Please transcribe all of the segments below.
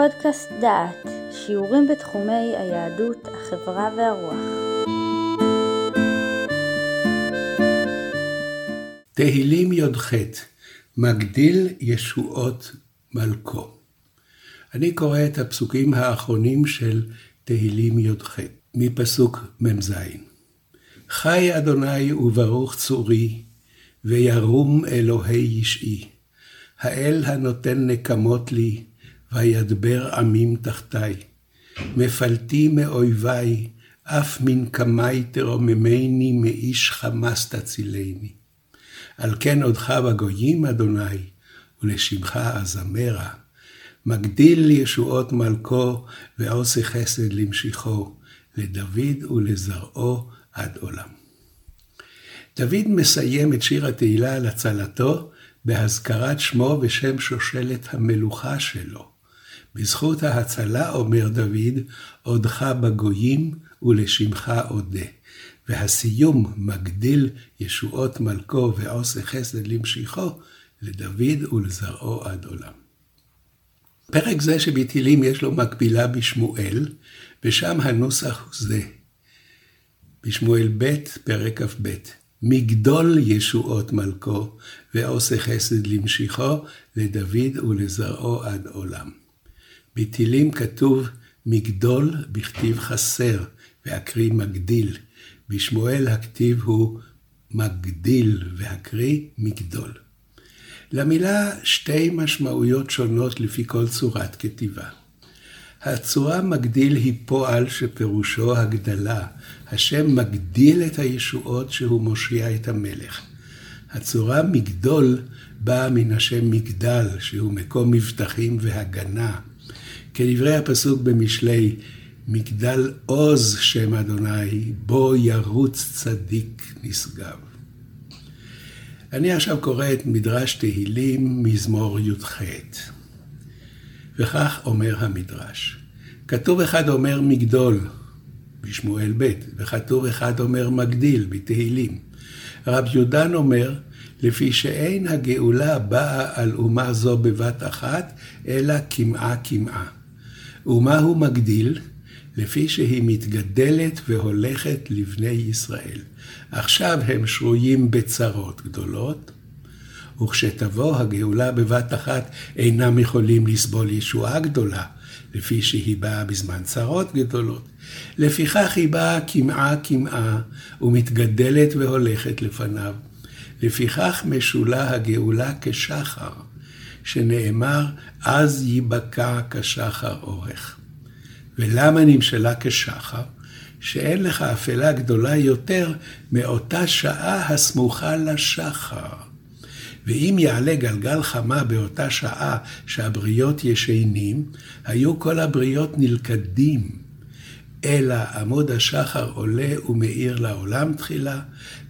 פודקאסט דעת, שיעורים בתחומי היהדות, החברה והרוח. תהילים י"ח מגדיל ישועות מלכו. אני קורא את הפסוקים האחרונים של תהילים י"ח, מפסוק מ"ז. חי אדוני וברוך צורי, וירום אלוהי ישעי. האל הנותן נקמות לי, וידבר עמים תחתי. מפלתי מאויבי, אף מנקמי תרוממני, מאיש חמס תצילני. על כן עודך בגויים, אדוני, ולשמך אזמרה. מגדיל ישועות מלכו, ועושה חסד למשיחו, לדוד ולזרעו עד עולם. דוד מסיים את שיר התהילה על הצלתו בהזכרת שמו ושם שושלת המלוכה שלו. בזכות ההצלה, אומר דוד, עודך בגויים ולשמך אודה. והסיום מגדיל ישועות מלכו ועושה חסד למשיחו, לדוד ולזרעו עד עולם. פרק זה שבתהילים יש לו מקבילה בשמואל, ושם הנוסח הוא זה. בשמואל ב', פרק כ"ב: מגדול ישועות מלכו, ועושה חסד למשיחו, לדוד ולזרעו עד עולם. בתהילים כתוב מגדול בכתיב חסר, והקריא מגדיל. בשמואל הכתיב הוא מגדיל, והקריא מגדול. למילה שתי משמעויות שונות לפי כל צורת כתיבה. הצורה מגדיל היא פועל שפירושו הגדלה. השם מגדיל את הישועות שהוא מושיע את המלך. הצורה מגדול באה מן השם מגדל, שהוא מקום מבטחים והגנה. כדברי הפסוק במשלי, מגדל עוז שם אדוני, בו ירוץ צדיק נשגב. אני עכשיו קורא את מדרש תהילים, מזמור י"ח. וכך אומר המדרש. כתוב אחד אומר מגדול, בשמואל ב', וכתוב אחד אומר מגדיל, בתהילים. רב יהודן אומר, לפי שאין הגאולה באה על אומה זו בבת אחת, אלא קמעה קמעה. ומה הוא מגדיל? לפי שהיא מתגדלת והולכת לבני ישראל. עכשיו הם שרויים בצרות גדולות, וכשתבוא הגאולה בבת אחת אינם יכולים לסבול ישועה גדולה, לפי שהיא באה בזמן צרות גדולות. לפיכך היא באה קמעה קמעה, ומתגדלת והולכת לפניו. לפיכך משולה הגאולה כשחר, שנאמר, אז ייבקע כשחר אורך. ולמה נמשלה כשחר? שאין לך אפלה גדולה יותר מאותה שעה הסמוכה לשחר. ואם יעלה גלגל חמה באותה שעה שהבריות ישנים, היו כל הבריות נלכדים. אלא עמוד השחר עולה ומאיר לעולם תחילה,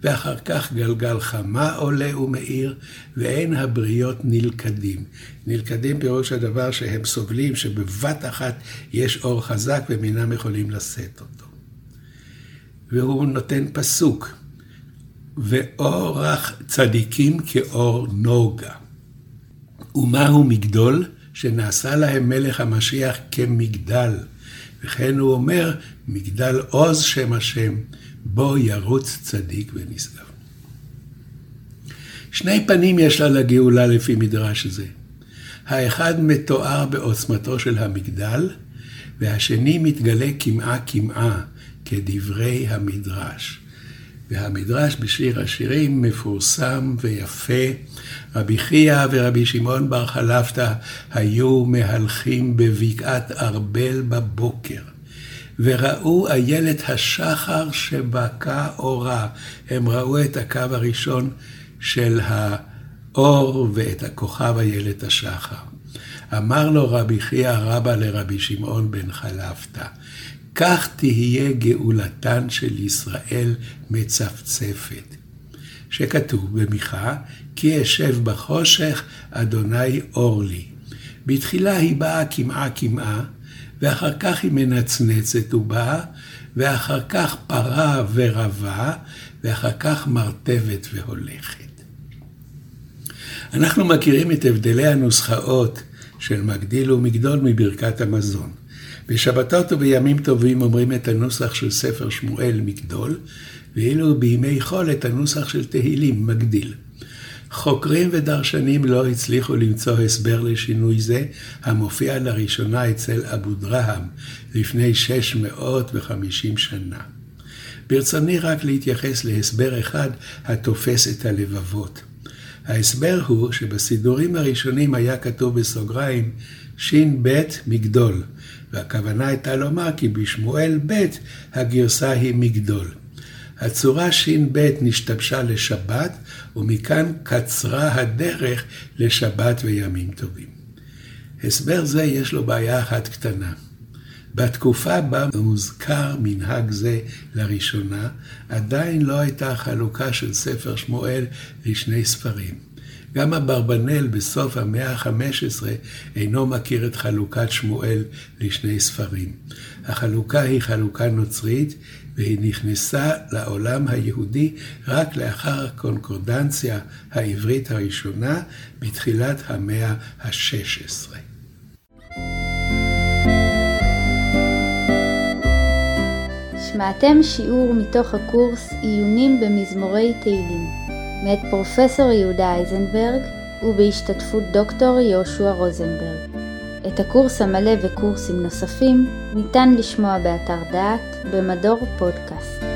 ואחר כך גלגל חמה עולה ומאיר, ואין הבריות נלכדים. נלכדים פירוש הדבר שהם סובלים, שבבת אחת יש אור חזק והם אינם יכולים לשאת אותו. והוא נותן פסוק, ואורח צדיקים כאור נוגה. ומהו מגדול? שנעשה להם מלך המשיח כמגדל. וכן הוא אומר, מגדל עוז שם השם, בו ירוץ צדיק ונשגב. שני פנים יש לה לגאולה לפי מדרש זה. האחד מתואר בעוצמתו של המגדל, והשני מתגלה קמעה קמעה, כדברי המדרש. והמדרש בשיר השירים מפורסם ויפה. רבי חייא ורבי שמעון בר חלפתא היו מהלכים בבקעת ארבל בבוקר, וראו איילת השחר שבקע אורה. הם ראו את הקו הראשון של האור ואת הכוכב איילת השחר. אמר לו רבי חייא רבא לרבי שמעון בן חלפתא, כך תהיה גאולתן של ישראל מצפצפת. שכתוב במיכה, כי אשב בחושך, אדוני אור לי. בתחילה היא באה קמעה קמעה, ואחר כך היא מנצנצת ובאה, ואחר כך פרה ורבה, ואחר כך מרתבת והולכת. אנחנו מכירים את הבדלי הנוסחאות של מגדיל ומגדול מברכת המזון. בשבתות ובימים טובים אומרים את הנוסח של ספר שמואל מגדול, ואילו בימי חול את הנוסח של תהילים מגדיל. חוקרים ודרשנים לא הצליחו למצוא הסבר לשינוי זה, המופיע לראשונה אצל אבו דרהם לפני 650 שנה. ברצוני רק להתייחס להסבר אחד התופס את הלבבות. ההסבר הוא שבסידורים הראשונים היה כתוב בסוגריים ש"ב מגדול, והכוונה הייתה לומר כי בשמואל ב' הגרסה היא מגדול. הצורה ש"ב נשתבשה לשבת, ומכאן קצרה הדרך לשבת וימים טובים. הסבר זה יש לו בעיה אחת קטנה. בתקופה בה מוזכר מנהג זה לראשונה, עדיין לא הייתה חלוקה של ספר שמואל לשני ספרים. גם אברבנאל בסוף המאה ה-15 אינו מכיר את חלוקת שמואל לשני ספרים. החלוקה היא חלוקה נוצרית, והיא נכנסה לעולם היהודי רק לאחר הקונקורדנציה העברית הראשונה בתחילת המאה ה-16. שמעתם שיעור מתוך הקורס עיונים במזמורי תהילים, מאת פרופסור יהודה אייזנברג ובהשתתפות דוקטור יהושע רוזנברג. את הקורס המלא וקורסים נוספים ניתן לשמוע באתר דעת במדור פודקאסט.